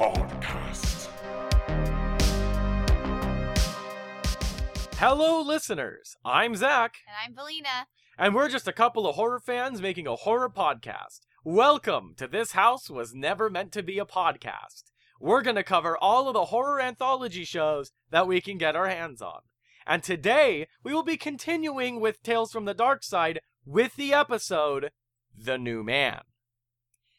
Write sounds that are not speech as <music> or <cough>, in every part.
a podcast. Hello, listeners. I'm Zach, And I'm Valina. and we're just a couple of horror fans making a horror podcast. Welcome to This House Was Never Meant to Be a Podcast. We're going to cover all of the horror anthology shows that we can get our hands on. And today, we will be continuing with Tales from the Dark Side with the episode The New Man.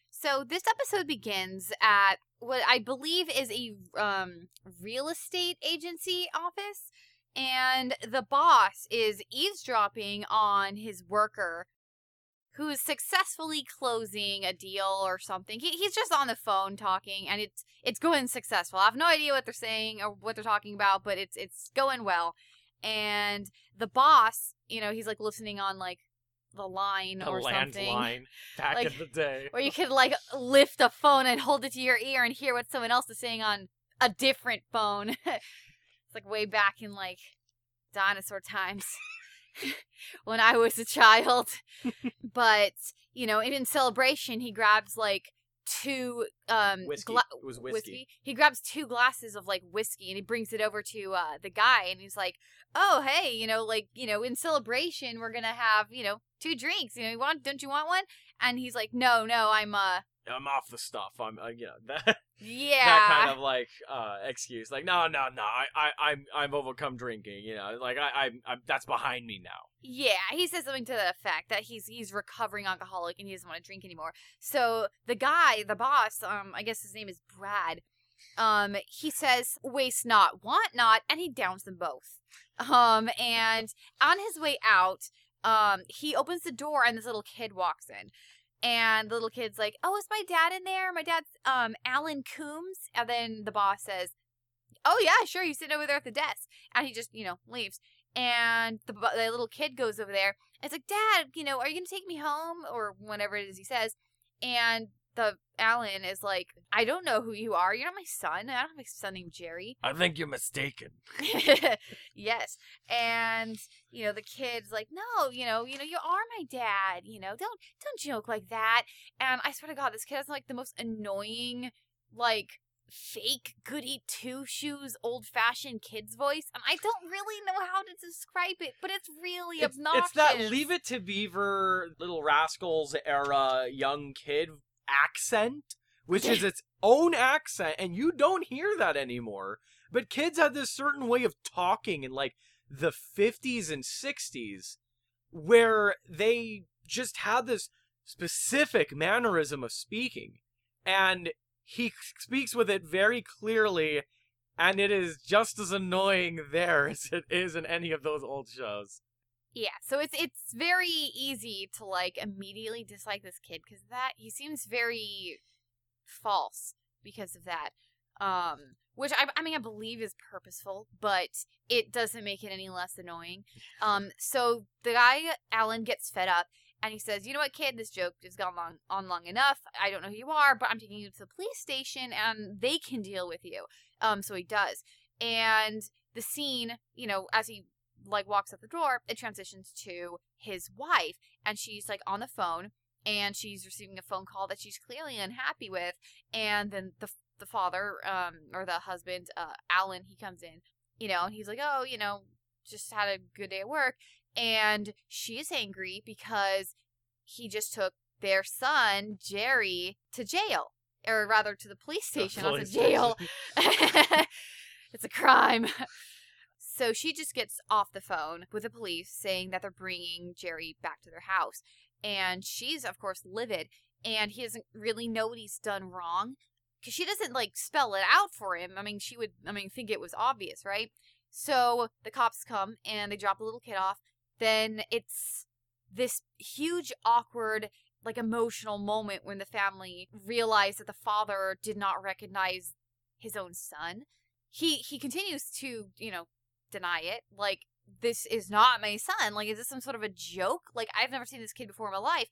So this episode begins at what I believe is a um, real estate agency office, and the boss is eavesdropping on his worker who is successfully closing a deal or something. He, he's just on the phone talking, and it's it's going successful. I have no idea what they're saying or what they're talking about, but it's it's going well. And the boss, you know, he's like listening on like the line A or something landline <laughs> back Like- in the day. where you could like lift a phone and hold it to your ear and hear what someone else is saying on a different phone. <laughs> it's like way back in like dinosaur times <laughs> when I was a child. but, you know, in celebration he grabs like two um Whiskey. gla- it was whiskey. He grabs two glasses of like whiskey and he brings it over to uh the guy and he's like, "Oh, hey, you know, like, you know, in celebration we're going to have, you know, two drinks. You know, you want don't you want one?" And he's like, "No, no, I'm uh I'm off the stuff. I'm, uh, you know, <laughs> that, yeah." that kind of like uh excuse like no no no I, I i'm i'm overcome drinking you know like i i'm, I'm that's behind me now Yeah, he says something to the effect that he's he's recovering alcoholic and he doesn't want to drink anymore. So the guy, the boss, um, I guess his name is Brad. Um, he says waste not, want not, and he downs them both. Um, and on his way out, um, he opens the door and this little kid walks in. And the little kid's like, "Oh, is my dad in there? My dad's um Alan Coombs." And then the boss says, "Oh yeah, sure. He's sitting over there at the desk." And he just, you know, leaves and the, the little kid goes over there. It's like, Dad, you know, are you gonna take me home or whatever it is he says? And the Alan is like, I don't know who you are. You're not my son. I don't have a son named Jerry. i think you're mistaken <laughs> yes, and you know the kid's like, no, you know, you know, you are my dad. You know, don't don't joke like that. And I swear to God, this kid has like the most annoying, like fake goody two shoes old fashioned kid's voice and i don't really know how to describe it but it's really it's, obnoxious it's that leave it to beaver little rascals era young kid accent which is its own accent and you don't hear that anymore. But kids had this certain way of talking in like the 50s and 60s where they just had this specific mannerism of speaking and he speaks with it very clearly and it is just as annoying <laughs> there as it is in any of those old shows Yeah, so it's it's very easy to like immediately dislike this kid because that he seems very false because of that. Um, which I I mean I believe is purposeful, but it doesn't make it any less annoying. Um, so the guy Alan gets fed up and he says, "You know what, kid? This joke has gone long on long enough. I don't know who you are, but I'm taking you to the police station and they can deal with you." Um, so he does, and the scene, you know, as he like walks out the door, it transitions to his wife, and she's like on the phone, and she's receiving a phone call that she's clearly unhappy with, and then the the father, um, or the husband, uh, Alan, he comes in, you know, and he's like, oh, you know, just had a good day at work, and she's angry because he just took their son Jerry to jail, or rather to the police station, not to jail. <laughs> it's a crime. So she just gets off the phone with the police saying that they're bringing Jerry back to their house. And she's, of course, livid. And he doesn't really know what he's done wrong. Because she doesn't, like, spell it out for him. I mean, she would, I mean, think it was obvious, right? So the cops come and they drop the little kid off. Then it's this huge, awkward, like, emotional moment when the family realize that the father did not recognize his own son. He he continues to, you know, deny it. Like, this is not my son. Like, is this some sort of a joke? Like, I've never seen this kid before in my life.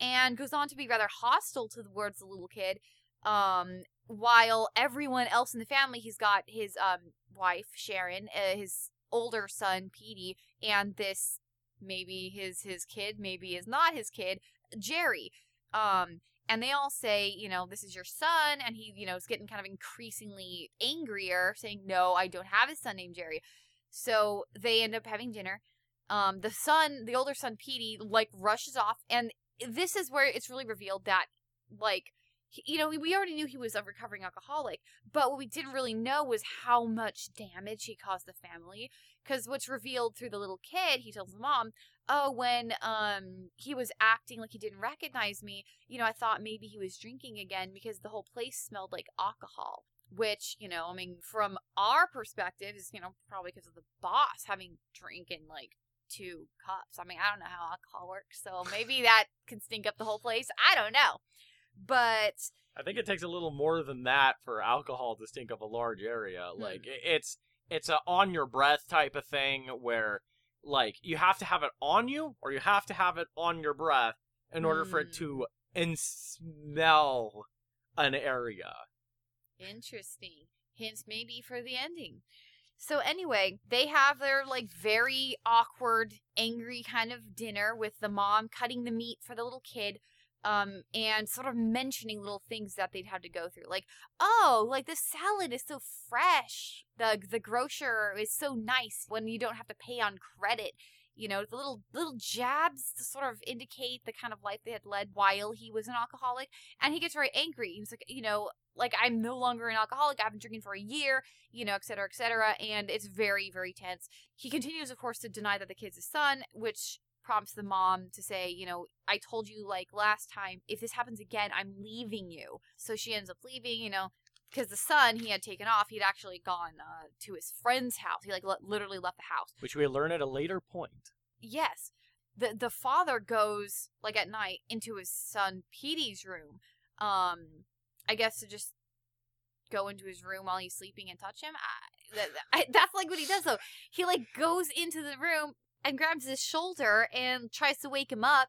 And goes on to be rather hostile towards the little kid. Um, while everyone else in the family, he's got his um wife Sharon, uh, his older son Petey, and this maybe his his kid, maybe is not his kid, Jerry. Um, and they all say, you know, this is your son, and he, you know, is getting kind of increasingly angrier, saying, no, I don't have a son named Jerry. So they end up having dinner. Um, the son, the older son, Petey, like rushes off, and this is where it's really revealed that, like, he- you know, we already knew he was a recovering alcoholic, but what we didn't really know was how much damage he caused the family. Because what's revealed through the little kid, he tells the mom, "Oh, when um he was acting like he didn't recognize me, you know, I thought maybe he was drinking again because the whole place smelled like alcohol." Which you know, I mean, from our perspective, is you know probably because of the boss having drinking like two cups. I mean, I don't know how alcohol works, so maybe that can stink up the whole place. I don't know, but I think it takes a little more than that for alcohol to stink up a large area. Hmm. Like it's it's a on your breath type of thing where like you have to have it on you or you have to have it on your breath in order for it Hmm. to and smell an area. Interesting. Hints maybe for the ending. So anyway, they have their like very awkward, angry kind of dinner with the mom cutting the meat for the little kid um and sort of mentioning little things that they'd have to go through like oh like the salad is so fresh the the grocer is so nice when you don't have to pay on credit you know the little little jabs to sort of indicate the kind of life they had led while he was an alcoholic and he gets very angry he's like you know like I'm no longer an alcoholic. I've been drinking for a year, you know, et cetera, et cetera. And it's very, very tense. He continues, of course, to deny that the kid's his son, which prompts the mom to say, you know, I told you like last time, if this happens again, I'm leaving you. So she ends up leaving, you know, because the son he had taken off, he'd actually gone uh, to his friend's house. He like li- literally left the house. Which we learn at a later point. Yes. The the father goes like at night into his son Petey's room. Um I guess to just go into his room while he's sleeping and touch him. I, that, I, that's like what he does though. He like goes into the room and grabs his shoulder and tries to wake him up.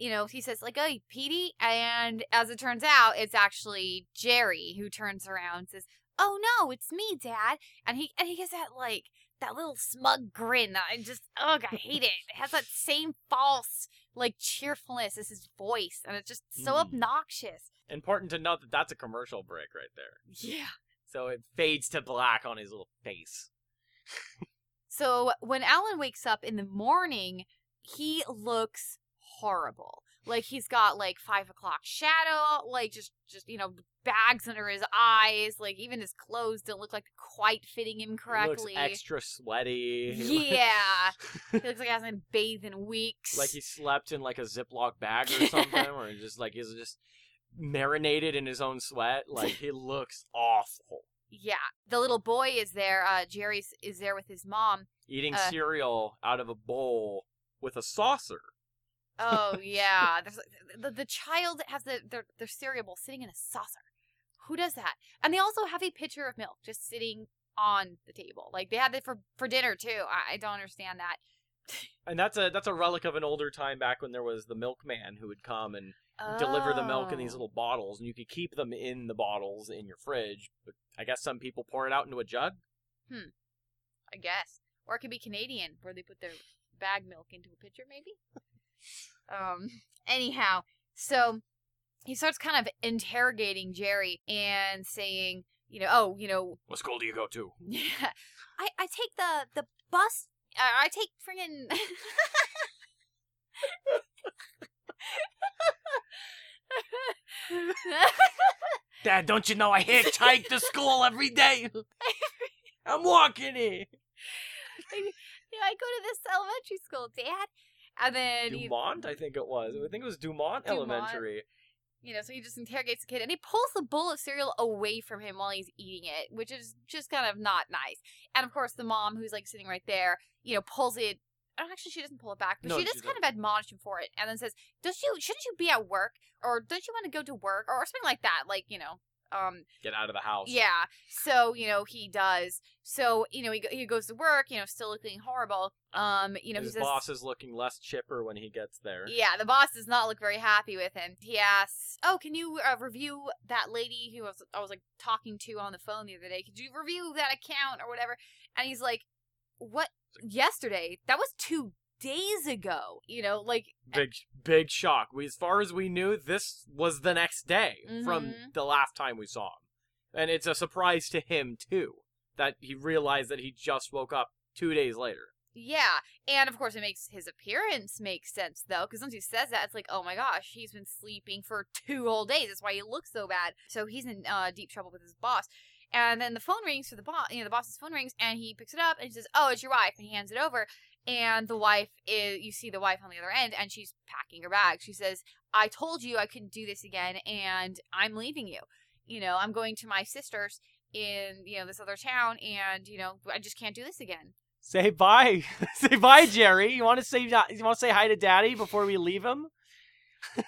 You know, he says like, "Hey, Petey," and as it turns out, it's actually Jerry who turns around and says, "Oh no, it's me, Dad." And he and he gets that like that little smug grin that I just ugh, I hate it. It has that same false like cheerfulness as his voice, and it's just so Mm. obnoxious. Important to note that that's a commercial break right there. Yeah. So it fades to black on his little face. So when Alan wakes up in the morning, he looks horrible. Like he's got like five o'clock shadow, like just just you know bags under his eyes. Like even his clothes don't look like quite fitting him correctly. He looks extra sweaty. Yeah, <laughs> he looks like he hasn't bathed in weeks. like he slept in like a Ziploc bag or <laughs> something, or just like he's just marinated in his own sweat. Like he looks awful. Yeah, the little boy is there. Uh, Jerry is there with his mom. Eating Uh. cereal out of a bowl with a saucer. Oh <laughs> yeah, There's, the the child has the their their cereal sitting in a saucer. Who does that? And they also have a pitcher of milk just sitting on the table. Like they had it for for dinner too. I, I don't understand that. And that's a that's a relic of an older time back when there was the milkman who would come and deliver the milk in these Oh. little bottles, and you could keep them in the bottles in your fridge. But I guess some people pour it out into a jug. Hmm. I guess, or it could be Canadian where they put their bag milk into a pitcher, maybe. <laughs> um. <laughs> Anyhow, so he starts kind of interrogating Jerry and saying, you know, oh, you know, What school do you go to? <laughs> Yeah, I I take the the bus. I, I take friggin' <laughs> Dad, don't you know I hitchhike to school every day? I'm walking here. you know, I go to this elementary school, Dad. And then he, Dumont, I think it was. I think it was Dumont, Dumont. Elementary. you know, so he just interrogates the kid, and he pulls the bowl of cereal away from him while he's eating it, which is just kind of not nice. And of course, the mom, who's like sitting right there, you know, pulls it. oh, Actually, she doesn't pull it back, but No, she she just kind of admonishes him for it, and then says, doesn't you? Shouldn't you be at work, or don't you want to go to work, or something like that? Like, you know, um, Get out of the house. Yeah. So, you know, he does. So, you know, he, he goes to work, you know, still looking horrible. Um, you know, His says, boss is looking less chipper when he gets there. yeah, the boss does not look very happy with him. He asks, "Oh, can you uh, review that lady who I was, I was like talking to on the phone the other day? Could you review that account or whatever?" And he's like, "What? Yesterday? That was two days ago. You know, like big big shock. We, as far as we knew, this was the next day from Mhm. the last time we saw him, and it's a surprise to him too that he realized that he just woke up two days later. Yeah, and of course it makes his appearance make sense though, because once he says that, it's like, oh my gosh, he's been sleeping for two whole days. That's why he looks so bad. So he's in uh, deep trouble with his boss. And then the phone rings for the boss. You know, the boss's phone rings, and he picks it up and he says, "Oh, it's your wife," and he hands it over. And the wife is, you see the wife on the other end, and she's packing her bag. She says, "I told you I couldn't do this again, and I'm leaving you. You know, I'm going to my sister's in you know this other town, and you know I just can't do this again." Say bye, <laughs> say bye, Jerry. You want to say you want to say hi to Daddy before we leave him? <laughs>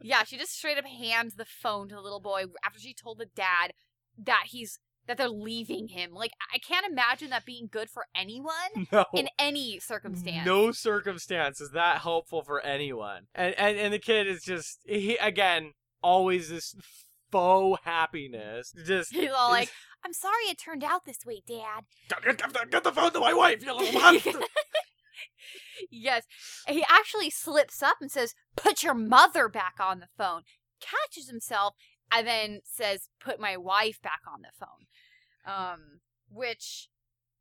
Yeah, she just straight up hands the phone to the little boy after she told the dad that he's that they're leaving him. Like I can't imagine that being good for anyone <laughs> No. in any circumstance. No circumstance is that helpful for anyone. And and, and the kid is just he again always this faux happiness. Just <laughs> He's all like, "I'm sorry it turned out this way, Dad." get, get the, get the phone to my wife, you little <laughs> monster. yes, he actually slips up and says, "Put your mother back on the phone." Catches himself and then says, "Put my wife back on the phone." Um, which,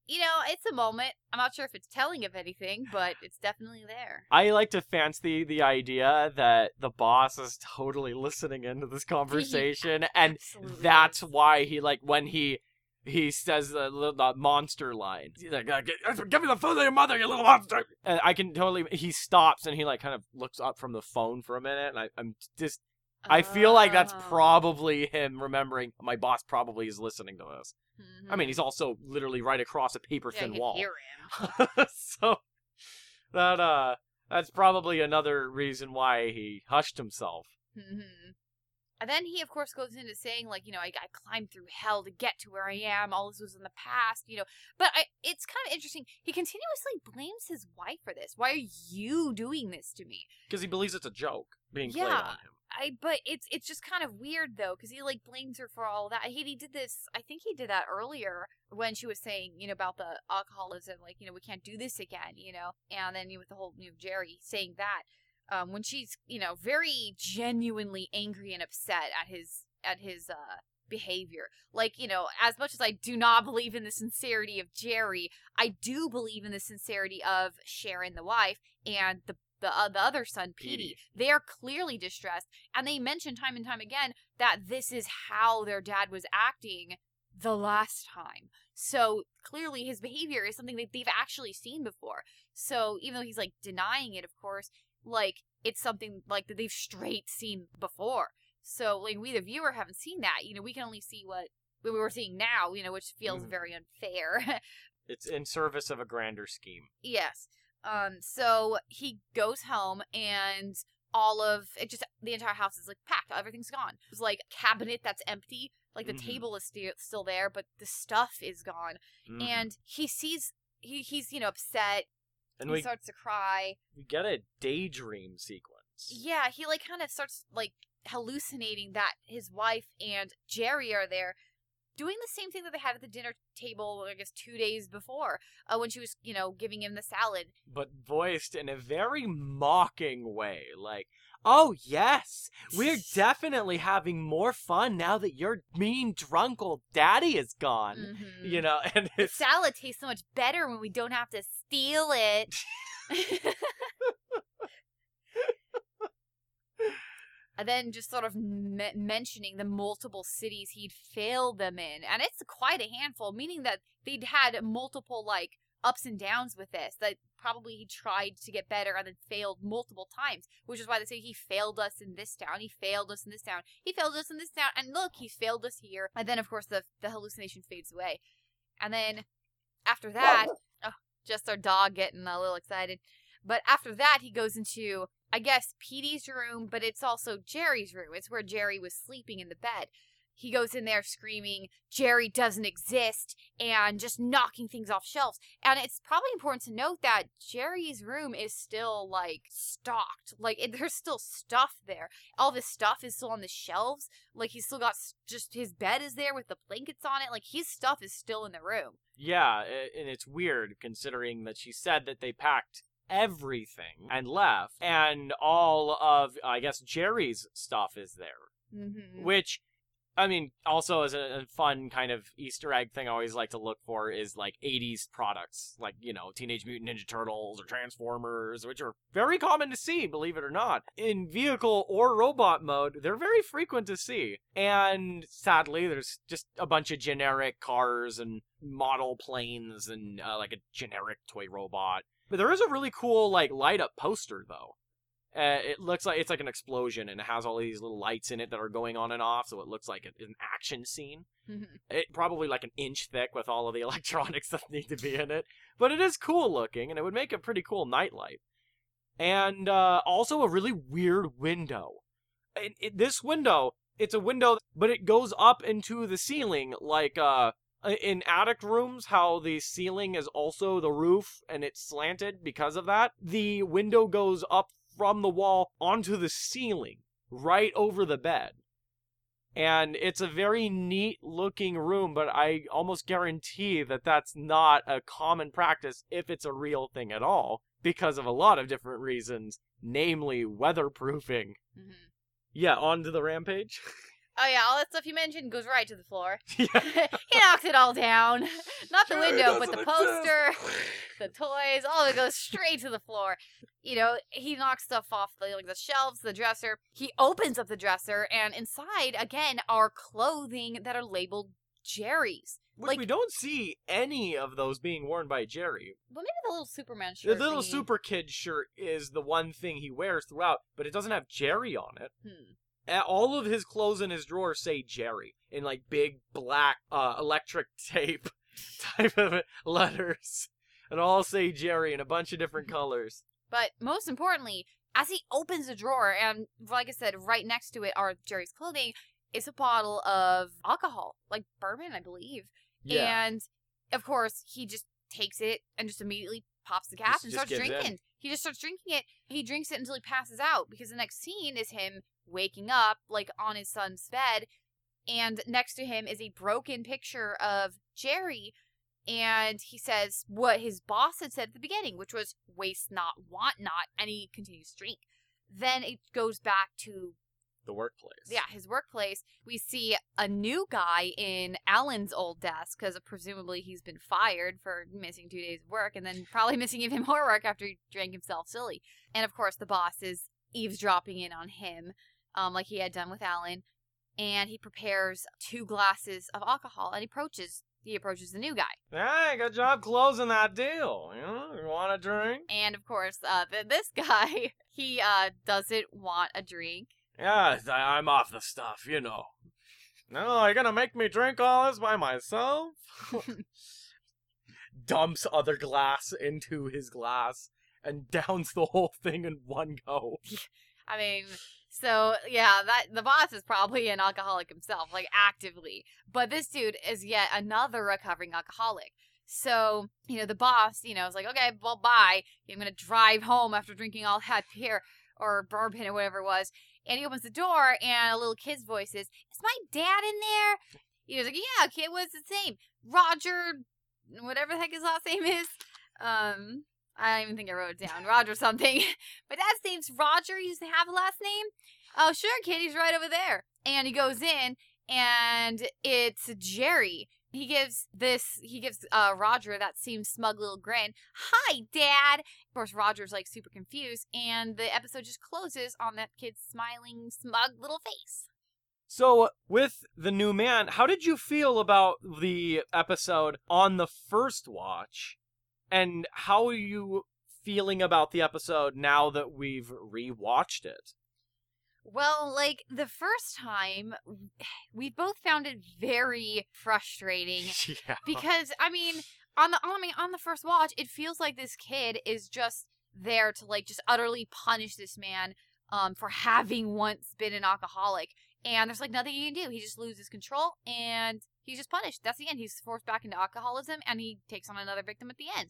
you know, it's a moment. I'm not sure if it's telling of anything, but <sighs> it's definitely there. I like to fancy the idea that the boss is totally listening into this <laughs> conversation, and Absolutely that's why he like when he he says the, the, the monster line. He's like, "Uh, "Give me the phone to your mother, you little monster!" And I can totally. He stops and he like kind of looks up from the phone for a minute, and I, I'm just. I feel like that's Oh. probably him remembering my boss probably is listening to this. I mean, he's also literally right across a paper thin can wall. hear <laughs> him. so that uh that's probably another reason why he hushed himself. Mhm. And then he, of course, goes into saying, like, you know, I, I climbed through hell to get to where I am. All this was in the past, you know. But I, it's kind of interesting. He continuously blames his wife for this. Why are you doing this to me? Because he believes it's a joke being played Yeah. on him. I, but it's it's just kind of weird though, because he like blames her for all that. He, he did this. I think he did that earlier when she was saying, you know, about the alcoholism, like, you know, we can't do this again, you know. And then you with the whole, you know, Jerry saying that um, when she's, you know, very genuinely angry and upset at his at his uh behavior. Like, you know, as much as I do not believe in the sincerity of Jerry, I do believe in the sincerity of Sharon, the wife, and the the, uh, the other son, Petey. They are clearly distressed, and they mention time and time again that this is how their dad was acting the last time. So clearly, his behavior is something that they've actually seen before. So even though he's like denying it, of course, like it's something like that they've straight seen before. So like we, the viewer, haven't seen that. You know, we can only see what what we're seeing now. You know, which feels Mhm. very unfair. <laughs> It's in service of a grander scheme. Yes. Um. So he goes home and all of it just the entire house is like packed. Everything's gone. There's like a cabinet that's empty. Like the Mhm. table is still still there, but the stuff is gone. Mhm. And he sees he he's you know upset. and he we, starts to cry. we get a daydream sequence. Yeah. He like kind of starts like hallucinating that his wife and Jerry are there. Doing the same thing that they had at the dinner table, I guess, two days before, uh, when she was, you know, giving him the salad. But voiced in a very mocking way. Like, oh, yes, we're <laughs> definitely having more fun now that your mean, drunk old daddy is gone. Mhm. You know, <laughs> and The salad tastes so much better when we don't have to steal it. <laughs> and then just sort of me- mentioning the multiple cities he'd failed them in. And it's quite a handful, meaning that they'd had multiple, like, ups and downs with this. That probably he tried to get better and then failed multiple times, which is why they say he failed us in this town, he failed us in this town, he failed us in this town, and look, he failed us here. And then, of course, the, the hallucination fades away. And then after that, oh, just our dog getting a little excited. But after that, he goes into, I guess, Petey's room, but it's also Jerry's room. It's where Jerry was sleeping in the bed. He goes in there screaming, Jerry doesn't exist, and just knocking things off shelves. And it's probably important to note that Jerry's room is still, like, stocked. Like, it, there's still stuff there. All this stuff is still on the shelves. Like, he's still got just his bed is there with the blankets on it. Like, his stuff is still in the room. Yeah, and it's weird considering that she said that they packed everything and left, and all of I guess Jerry's stuff is there, Mm-hmm. which. I mean, also as a, a fun kind of Easter egg thing I always like to look for is like 80s products, like, you know, Teenage Mutant Ninja Turtles or Transformers, which are very common to see, believe it or not. In vehicle or robot mode, they're very frequent to see. And sadly, there's just a bunch of generic cars and model planes and uh, like a generic toy robot. But there is a really cool, like, light up poster, though. Uh, it looks like it's like an explosion and it has all these little lights in it that are going on and off, so it looks like an an action scene. Mhm. It probably like an inch thick with all of the <laughs> electronics that need to be in it, but it is cool looking and it would make a pretty cool nightlight. And uh, also a really weird window. And it, this window, it's a window, but it goes up into the ceiling like uh in attic rooms how the ceiling is also the roof and it's slanted because of that the window goes up from the wall onto the ceiling right over the bed. And it's a very neat looking room but i almost guarantee that that's not a common practice if it's a real thing at all because of a lot of different reasons namely weatherproofing. Mhm. yeah on to the rampage <laughs> Oh yeah, all that stuff you mentioned goes right to the floor. <laughs> <laughs> he knocks it all down. <laughs> Not the Jerry window, but the poster, the toys, all of it goes straight to the floor. You know, he knocks stuff off the like the shelves, the dresser. He opens up the dresser, and inside again are clothing that are labeled Jerry's. Which Like- we don't see any of those being worn by Jerry. Well, maybe the little Superman shirt. The little thingy. super kid shirt is the one thing he wears throughout, but it doesn't have Jerry on it. Hmm. All of his clothes in his drawer say Jerry in like big black uh, electric <laughs> tape type of letters, and all say Jerry in a bunch of different colors. But most importantly, as he opens the drawer, and like I said, right next to it are Jerry's clothing, is a bottle of alcohol, like bourbon, I believe. Yeah. And of course, he just takes it and just immediately pops the cap Just- and starts gives in. drinking. He just starts drinking it. He drinks it until he passes out because the next scene is him waking up, like on his son's bed, and next to him is a broken picture of Jerry. And he says what his boss had said at the beginning, which was waste not, want not, and he continues to drink. Then it goes back to the workplace. yeah, his workplace, we see a new guy in Alan's old desk because presumably he's been fired for missing two days of work and then probably <laughs> missing even more work after he drank himself silly. And of course, the boss is eavesdropping in on him, um, like he had done with Alan. And he prepares two glasses of alcohol and he approaches he approaches the new guy. Hey, good job closing that deal. You know, you want a drink? And of course, uh, th- this <laughs> guy he uh, doesn't want a drink. Yeah, I'm off the stuff, you know. No, you're gonna make me drink all this by myself? <laughs> Dumps other glass into his glass and <laughs> downs the whole thing in one go. I mean, so yeah, that the boss is probably an alcoholic himself, like actively. But this dude is yet another recovering alcoholic. So, you know, the boss, you know, is like, okay, well, bye. I'm gonna drive home after drinking all that beer or bourbon or whatever it was. And he opens the door, and a little kid's voice is, "Is my dad in there?" He was like, "Yeah, kid, what's his name? Roger, whatever the heck his last name is." Um, I don't even think I wrote it down. Roger something. My dad's name's Roger. He doesn't have a last name. Oh, sure, kid. He's right over there. And he goes in, and it's Jerry. He gives this. He gives uh, Roger that same smug little grin. Hi, Dad. Of course, Roger's like super confused, and the episode just closes on that kid's smiling, smug little face. So, with the new man, how did you feel about the episode on the first watch? And how are you feeling about the episode now that we've rewatched it? Well, like the first time, we both found it very frustrating <laughs> yeah. because I mean, on the I mean, on the first watch, it feels like this kid is just there to like just utterly punish this man um for having once been an alcoholic, and there's like nothing he can do. He just loses control and he's just punished. That's the end. He's forced back into alcoholism, and he takes on another victim at the end.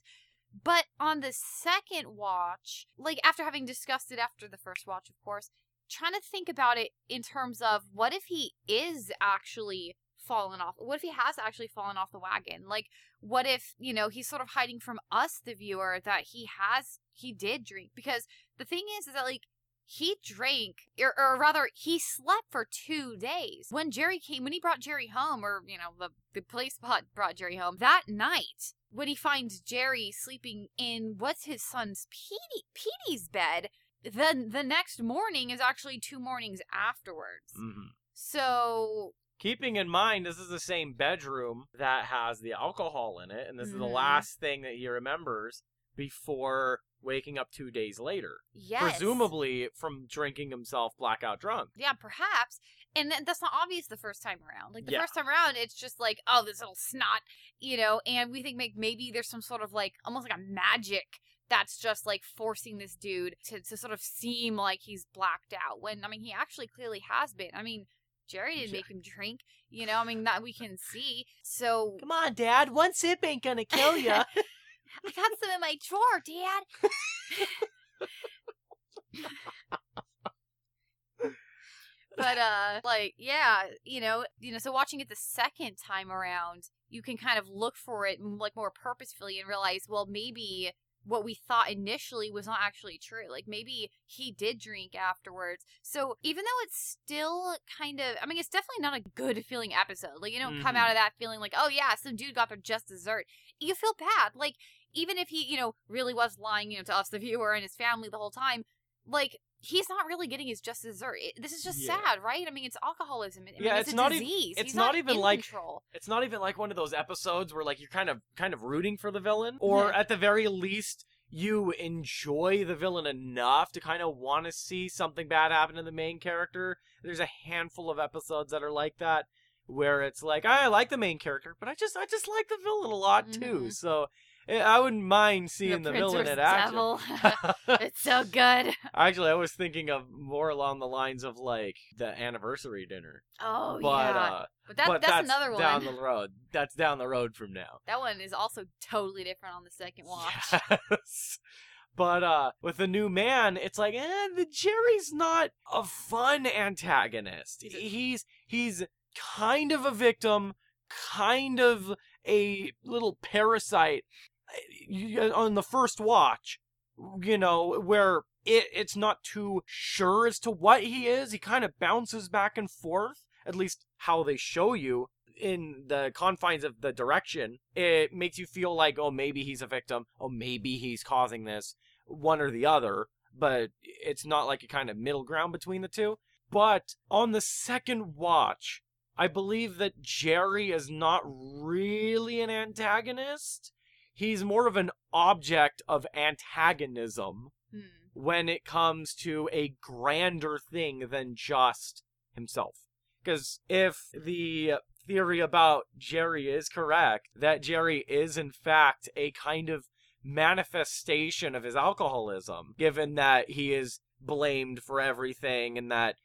But on the second watch, like after having discussed it after the first watch, of course, trying to think about it in terms of what if he is actually fallen off? What if he has actually fallen off the wagon? Like, what if, you know, he's sort of hiding from us, the viewer, that he has, he did drink? Because the thing is, is that, like, he drank, or, or rather, he slept for two days. When Jerry came, when he brought Jerry home, or, you know, the, the police <laughs> spot brought Jerry home, that night, when he finds Jerry sleeping in what's his son's Petey, Petey's bed, then the next morning is actually two mornings afterwards. Mhm. So Keeping in mind, this is the same bedroom that has the alcohol in it, and this is the Mhm. last thing that he remembers before waking up two days later. yes, Presumably from drinking himself blackout drunk. yeah, perhaps. And th- that's not obvious the first time around. Like the Yeah. first time around, it's just like, oh, this little snot, you know. And we think like maybe there's some sort of like almost like a magic that's just like forcing this dude to to sort of seem like he's blacked out. When I mean, he actually clearly has been. I mean. Jerry didn't Yeah. make him drink, you know. I mean, that we can see. So Come on, Dad. One sip ain't gonna kill you. <laughs> I got some in my drawer, Dad. but uh like yeah, you know, you know, so watching it the second time around, you can kind of look for it like more purposefully and realize, well, maybe what we thought initially was not actually true. Like maybe he did drink afterwards. So even though it's still kind of, I mean, it's definitely not a good feeling episode. Like you don't come Mhm. out of that feeling like, oh yeah, some dude got their just dessert. You feel bad. Like even if he, you know, really was lying, you know, to us, the viewer, and his family the whole time, like he's not really getting his just dessert. It, this is just Yeah. sad, right? I mean, it's alcoholism. I mean, Yeah, it's, it's a not e- disease. it's He's not even like- control. it's not even like one of those episodes where like you're kind of kind of rooting for the villain or Yeah. at the very least you enjoy the villain enough to kind of want to see something bad happen to the main character there's a handful of episodes that are like that where it's like I like the main character but I just I just like the villain a lot too Mhm. so I wouldn't mind seeing the, Prince villain in action <laughs> it's so good. Actually, I was thinking of more along the lines of like the anniversary dinner, Oh but yeah, uh, but, that, but that's, another one. down the road. That's down the road from now. That one is also totally different on the second watch. Yes. But uh with the new man, it's like, eh, the Jerry's not a fun antagonist. He's He's kind of a victim, kind of a little parasite eh, on the first watch, you know, where it, it's not too sure as to what he is. He kind of bounces back and forth, at least how they show you in the confines of the direction. It makes you feel like, oh, maybe he's a victim. Oh, maybe he's causing this, one or the other. But it's not like a kind of middle ground between the two. But on the second watch, I believe that Jerry is not really an antagonist. He's more of an object of antagonism Hmm. when it comes to a grander thing than just himself. Because if the theory about Jerry is correct, that Jerry is in fact a kind of manifestation of his alcoholism, given that he is blamed for everything and that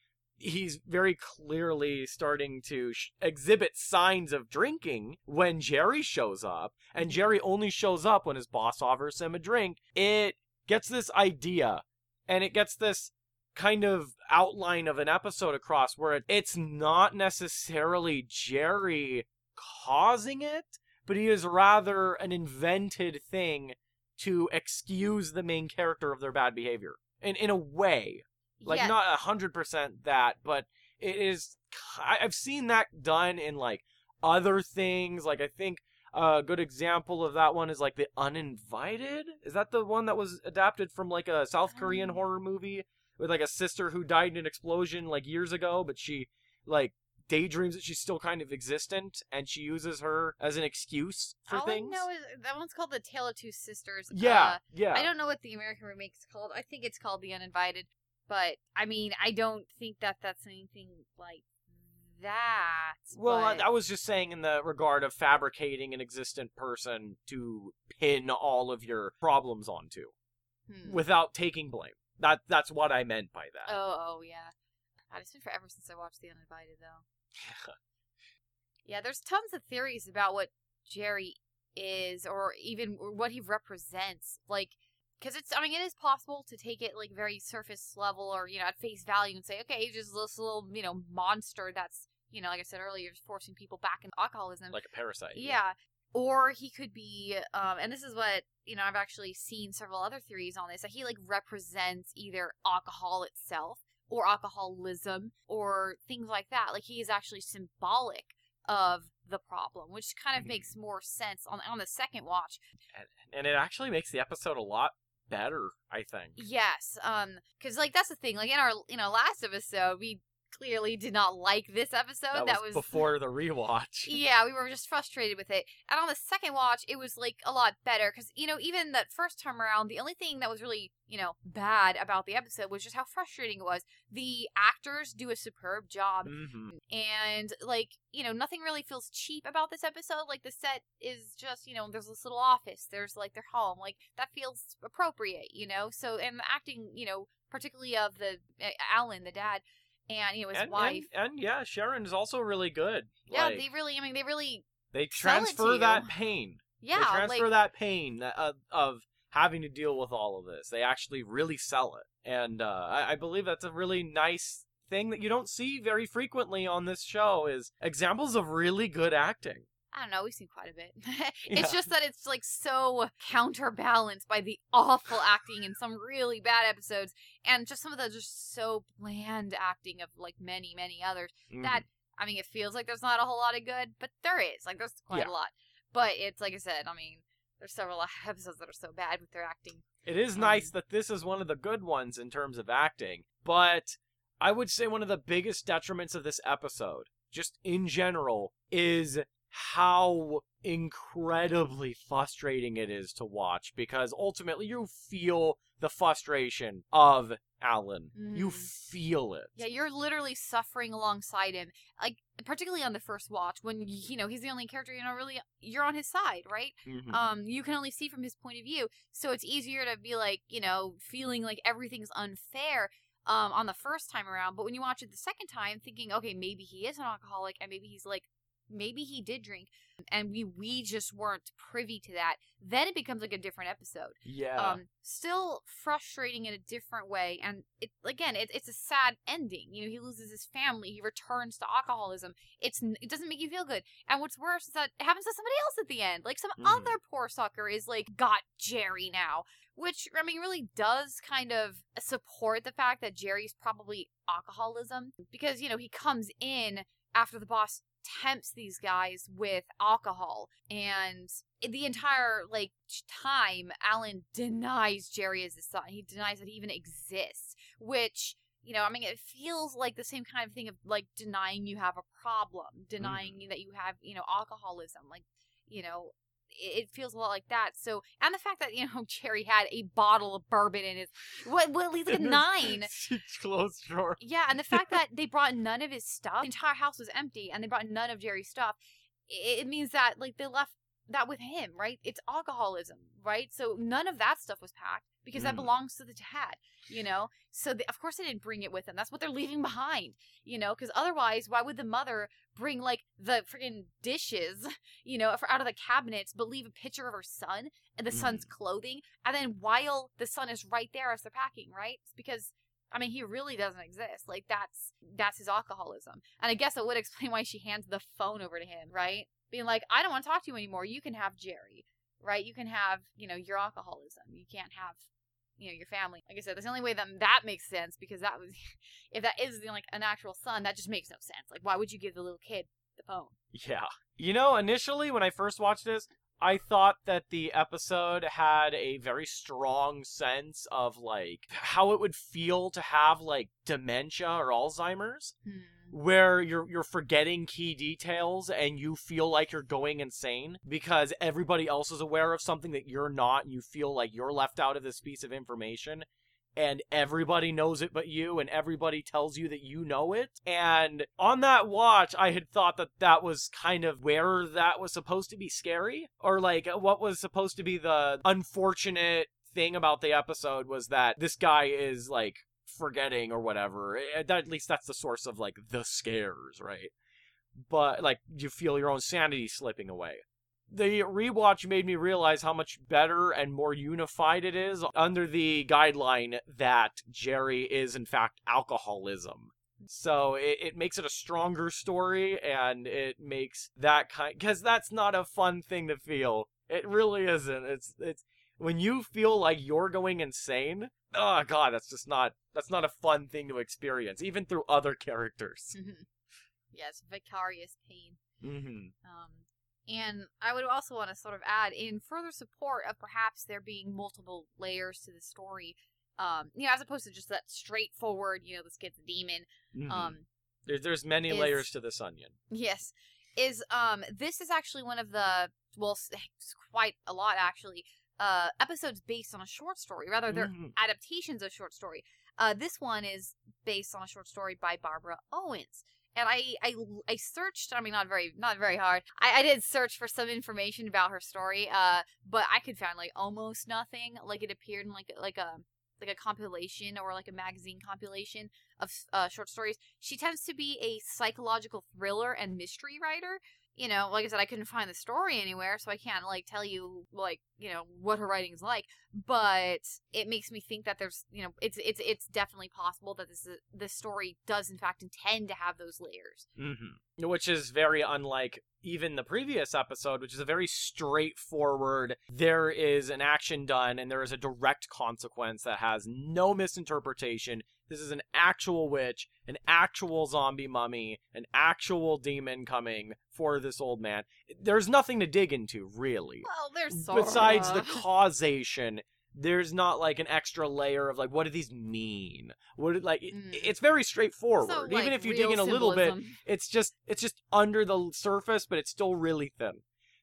he's very clearly starting to sh- exhibit signs of drinking when Jerry shows up, and Jerry only shows up when his boss offers him a drink. It gets this idea and it gets this kind of outline of an episode across where it, it's not necessarily Jerry causing it, but he is rather an invented thing to excuse the main character of their bad behavior. In in a way, like yeah, not a hundred percent that, but it is. I've seen that done in like other things. Like I think a good example of that one is like the Uninvited. Is that the one that was adapted from like a South Korean Um. horror movie with like a sister who died in an explosion like years ago, but she like daydreams that she's still kind of existent and she uses her as an excuse for all things. I know is that one's called the Tale of Two Sisters. yeah, Uh, yeah. I don't know what the American remake's called. I think it's called The Uninvited. But I mean, I don't think that that's anything like that. Well, I, but- I was just saying in the regard of fabricating an existent person to pin all of your problems onto hmm. without taking blame. That that's what I meant by that. Oh, oh yeah. God, it's been forever since I watched The Uninvited, though. <laughs> Yeah, there's tons of theories about what Jerry is, or even what he represents. Like, because it's, I mean, it is possible to take it like very surface level, or you know, at face value, and say, okay, he's just this little, you know, monster that's you know, like I said earlier, forcing people back into alcoholism. like a parasite. yeah. Or he could be, um, and this is what you know. I've actually seen several other theories on this that he like represents either alcohol itself or alcoholism or things like that. Like he is actually symbolic of the problem, which kind of Mhm. makes more sense on on the second watch. and, and it actually makes the episode a lot better. I think. Yes, um, because like that's the thing. Like in our you know last episode, we clearly did not like this episode. that, was, before the rewatch. <laughs> yeah, we were just frustrated with it. And on the second watch, it was like a lot better because you know even that first time around, the only thing that was really you know bad about the episode was just how frustrating it was. The actors do a superb job, hmm and like you know nothing really feels cheap about this episode. Like the set is just you know there's this little office, there's like their home, like that feels appropriate, you know. So and the acting, you know, particularly of the uh, Alan, the dad. And you know his And, wife, and and yeah, Sharon is also really good. yeah, Like, they really, I mean, they really, they sell it to transfer that pain. yeah, they transfer like, that pain that, uh, of having to deal with all of this. They actually really sell it, and uh, I, I believe that's a really nice thing that you don't see very frequently on this show. Is examples of really good acting. I don't know. We've seen quite a bit. <laughs> Yeah. It's just that it's like so counterbalanced by the awful acting in some really bad episodes, and just some of the just so bland acting of like many, many others. Mhm. That I mean, it feels like there's not a whole lot of good, but there is. Like there's quite Yeah. a lot. But it's like I said. I mean, there's several <laughs> episodes that are so bad with their acting. It is Um, nice that this is one of the good ones in terms of acting, but I would say one of the biggest detriments of this episode, just in general, is how incredibly frustrating it is to watch because ultimately you feel the frustration of Alan. You Mhm. feel it. Yeah, you're literally suffering alongside him. Like particularly on the first watch when you know he's the only character you know really you're on his side, right? Mhm. um you can only see from his point of view so it's easier to be like you know feeling like everything's unfair um on the first time around but when you watch it the second time thinking okay maybe he is an alcoholic and maybe he's like maybe he did drink and we we just weren't privy to that. Then it becomes like a different episode. Yeah. um still frustrating in a different way and it again it, it's a sad ending. You know he loses his family he returns to alcoholism. It's it doesn't make you feel good. And what's worse is that it happens to somebody else at the end. Like some Mhm. other poor sucker is like got jerry now which i mean really does kind of support the fact that jerry's probably alcoholism because you know he comes in after the boss tempts these guys with alcohol and the entire like time alan denies jerry as his son. He denies that he even exists which you know i mean it feels like the same kind of thing of like denying you have a problem denying mm. that you have you know alcoholism. Like you know it feels a lot like that so and the fact that you know <laughs> jerry had a bottle of bourbon in his what what he's like a nine <laughs> Closed drawer. yeah, and the fact that <laughs> they brought none of his stuff, the entire house was empty, and they brought none of Jerry's stuff, it, it means that like they left that with him, right? It's alcoholism, right? So none of that stuff was packed because that Mm. belongs to the dad, you know. So they, of course they didn't bring it with them. That's what they're leaving behind, you know. Because otherwise, why would the mother bring like the freaking dishes, <laughs> you know, for, out of the cabinets, but leave a picture of her son and the son's clothing, and then while the son is right there as they're packing, right? It's because I mean, he really doesn't exist. Like that's that's his alcoholism. And I guess it would explain why she hands the phone over to him, right? Being like, I don't want to talk to you anymore. You can have Jerry, right? You can have, you know, your alcoholism. You can't have, you know, your family. Like I said, that's the only way that that makes sense because that was, <laughs> if that is like an actual son, that just makes no sense. Like, why would you give the little kid the phone? Yeah. You know, initially when I first watched this, I thought that the episode had a very strong sense of like how it would feel to have like dementia or Alzheimer's hmm. Where you're you're forgetting key details and you feel like you're going insane because everybody else is aware of something that you're not and you feel like you're left out of this piece of information and everybody knows it but you and everybody tells you that you know it. And on that watch i had thought that that was kind of where that was supposed to be scary or like what was supposed to be the unfortunate thing about the episode was that this guy is like forgetting or whatever at least that's the source of like the scares right but like you feel your own sanity slipping away the rewatch made me realize how much better and more unified it is under the guideline that Jerry is in fact alcoholism. So it, it makes it a stronger story and it makes that kind because that's not a fun thing to feel. It really isn't. It's it's when you feel like you're going insane. Oh god, that's just not that's not a fun thing to experience, even through other characters. <laughs> yes, vicarious pain. Mm-hmm. Um, and I would also want to sort of add, in further support of perhaps there being multiple layers to the story, um, you know, as opposed to just that straightforward, you know, this kid's a demon. Mm-hmm. Um, There, there's many is- layers to this onion. yes, is um, this is actually one of the well, quite a lot actually. Uh, episodes based on a short story, rather they're Mhm. adaptations of short story. Uh, this one is based on a short story by Barbara Owens. And I, I, I searched. I mean, not very, not very hard. I, I did search for some information about her story. Uh, but I could find like almost nothing. Like it appeared in like like a like a compilation or like a magazine compilation of uh, short stories. She tends to be a psychological thriller and mystery writer. You know, like I said, I couldn't find the story anywhere, so I can't like tell you like you know what her writing is like but it makes me think that there's you know it's it's it's definitely possible that this is, this story does in fact intend to have those layers. Mm-hmm. Which is very unlike even the previous episode, which is a very straightforward. There is an action done, and there is a direct consequence that has no misinterpretation. This is an actual witch, an actual zombie mummy, an actual demon coming for this old man. There's nothing to dig into, really. Well, there's sort Besides the causation, there's not like an extra layer of like, what do these mean? What did, like? it- Mm. it's very straightforward. So, Even like, if you dig in a little bit, it's just it's just under the surface but it's still really thin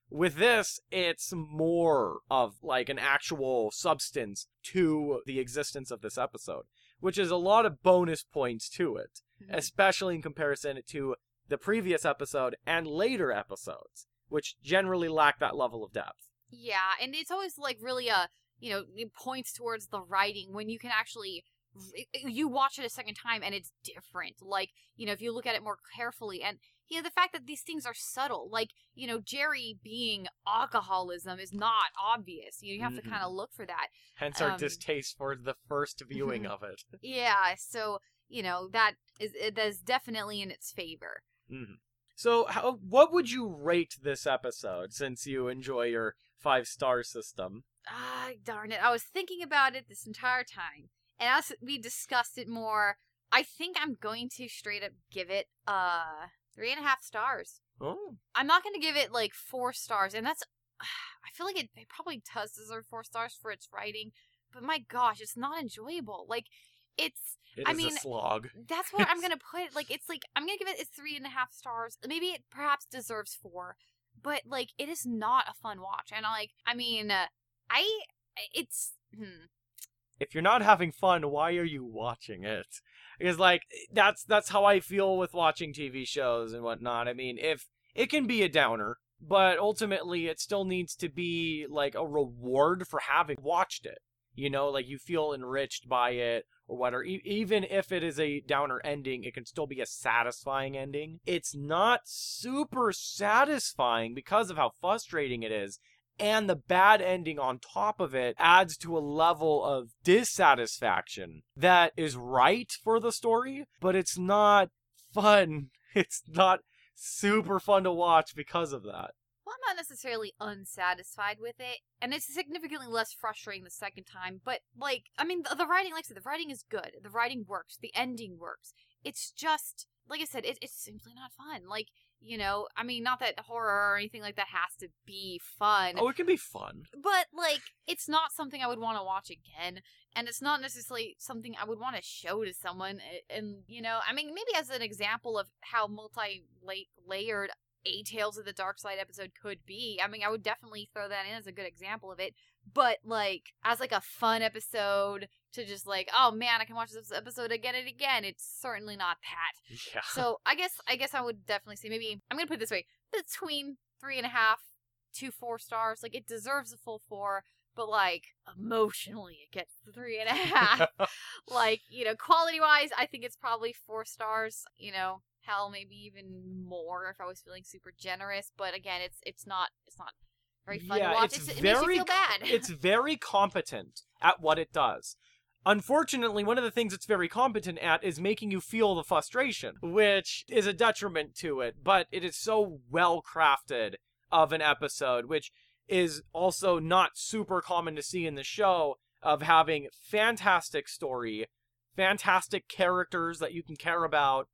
with this it's more of like an actual substance to the existence of this episode which is a lot of bonus points to it Mhm. especially in comparison to the previous episode and later episodes which generally lack that level of depth Yeah, and it's always like really a you know it points towards the writing when you can actually you watch it a second time and it's different. Like you know if you look at it more carefully and you know the fact that these things are subtle, like you know Jerry being alcoholism is not obvious. You you have to Mhm. kind of look for that. hence our Um, distaste for the first viewing <laughs> of it Yeah, so you know that is it is definitely in its favor. Mhm. So, how, what would you rate this episode since you enjoy your five star system? Ah, darn it! I was thinking about it this entire time, and as we discussed it more, I think I'm going to straight up give it uh three and a half stars. Oh, I'm not going to give it like four stars, and that's <sighs> I feel like it, it probably does deserve four stars for its writing, but my gosh, it's not enjoyable. Like it's it I mean, a slog. that's what I'm <laughs> gonna put. Like it's like I'm gonna give it a three and a half stars. Maybe it perhaps deserves four, but like it is not a fun watch. And like I mean, uh, I it's hmm. If you're not having fun, why are you watching it? Because like that's that's how I feel with watching TV shows and whatnot. I mean, if it can be a downer, but ultimately it still needs to be like a reward for having watched it. You know, like you feel enriched by it or whatever. E- even if it is a downer ending, it can still be a satisfying ending. It's not super satisfying because of how frustrating it is. And the bad ending on top of it adds to a level of dissatisfaction that is right for the story, but it's not fun. <laughs> It's not super fun to watch because of that. Well, I'm not necessarily unsatisfied with it, and it's significantly less frustrating the second time. But like, I mean, the, the writing, like I said, the writing is good. The writing works. The ending works. It's just, like I said, it, it's simply not fun. Like, you know, I mean, not that horror or anything like that has to be fun, Oh, it can be fun. but like, it's not something I would want to watch again, and it's not necessarily something I would want to show to someone. And you know, I mean, maybe as an example of how multi-layered a Tales of the Dark Side episode could be. I mean, I would definitely throw that in as a good example of it. But like as like a fun episode to just like, oh man, I can watch this episode again and again. It's certainly not that. Yeah. So I guess I guess I would definitely say maybe I'm gonna put it this way: between three and a half to four stars. Like it deserves a full four, but like emotionally, it gets three and a half. <laughs> like you know, quality wise, I think it's probably four stars. You know, hell, maybe even more if I was feeling super generous. But again, it's it's not it's not very fun Yeah, to watch. it's it makes you very feel bad. it's <laughs> very competent at what it does. Unfortunately, one of the things it's very competent at is making you feel the frustration, which is a detriment to it, but it is so well crafted of an episode, which is also not super common to see in the show of having fantastic story, fantastic characters that you can care about,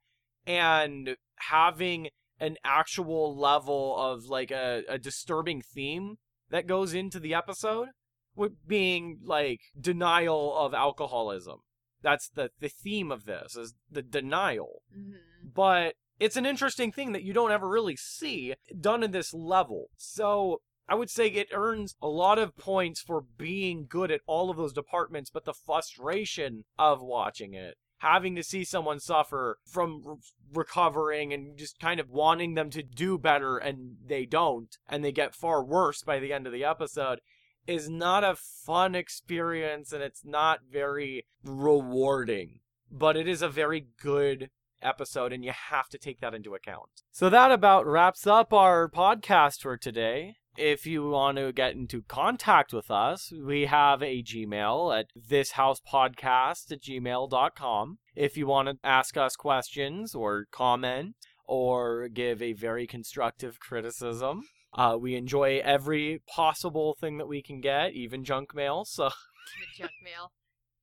and having an actual level of like a, a disturbing theme that goes into the episode with being like denial of alcoholism. That's the the theme of this is the denial. Mhm. but it's an interesting thing that you don't ever really see done in this level. So i would say it earns a lot of points for being good at all of those departments but the frustration of watching it having to see someone suffer from re- recovering and just kind of wanting them to do better and they don't and they get far worse by the end of the episode is not a fun experience and it's not very rewarding but it is a very good episode and you have to take that into account. So that about wraps up our podcast for today if you want to get into contact with us, we have a Gmail at thishousepodcast at gmail.com. If you want to ask us questions or comment or give a very constructive criticism, uh, we enjoy every possible thing that we can get, even junk mail. So, Even junk mail.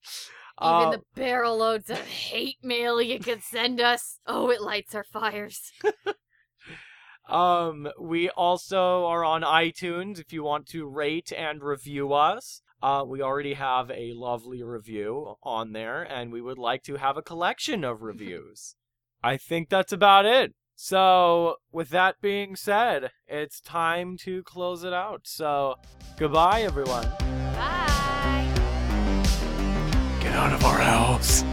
<laughs> uh, Even the barrel loads of hate mail you can send us. Oh, it lights our fires. <laughs> Um, we also are on iTunes if you want to rate and review us. Uh, we already have a lovely review on there, and we would like to have a collection of <laughs> reviews. I think that's about it. So, with that being said, it's time to close it out. So, goodbye, everyone. Bye. Get out of our house.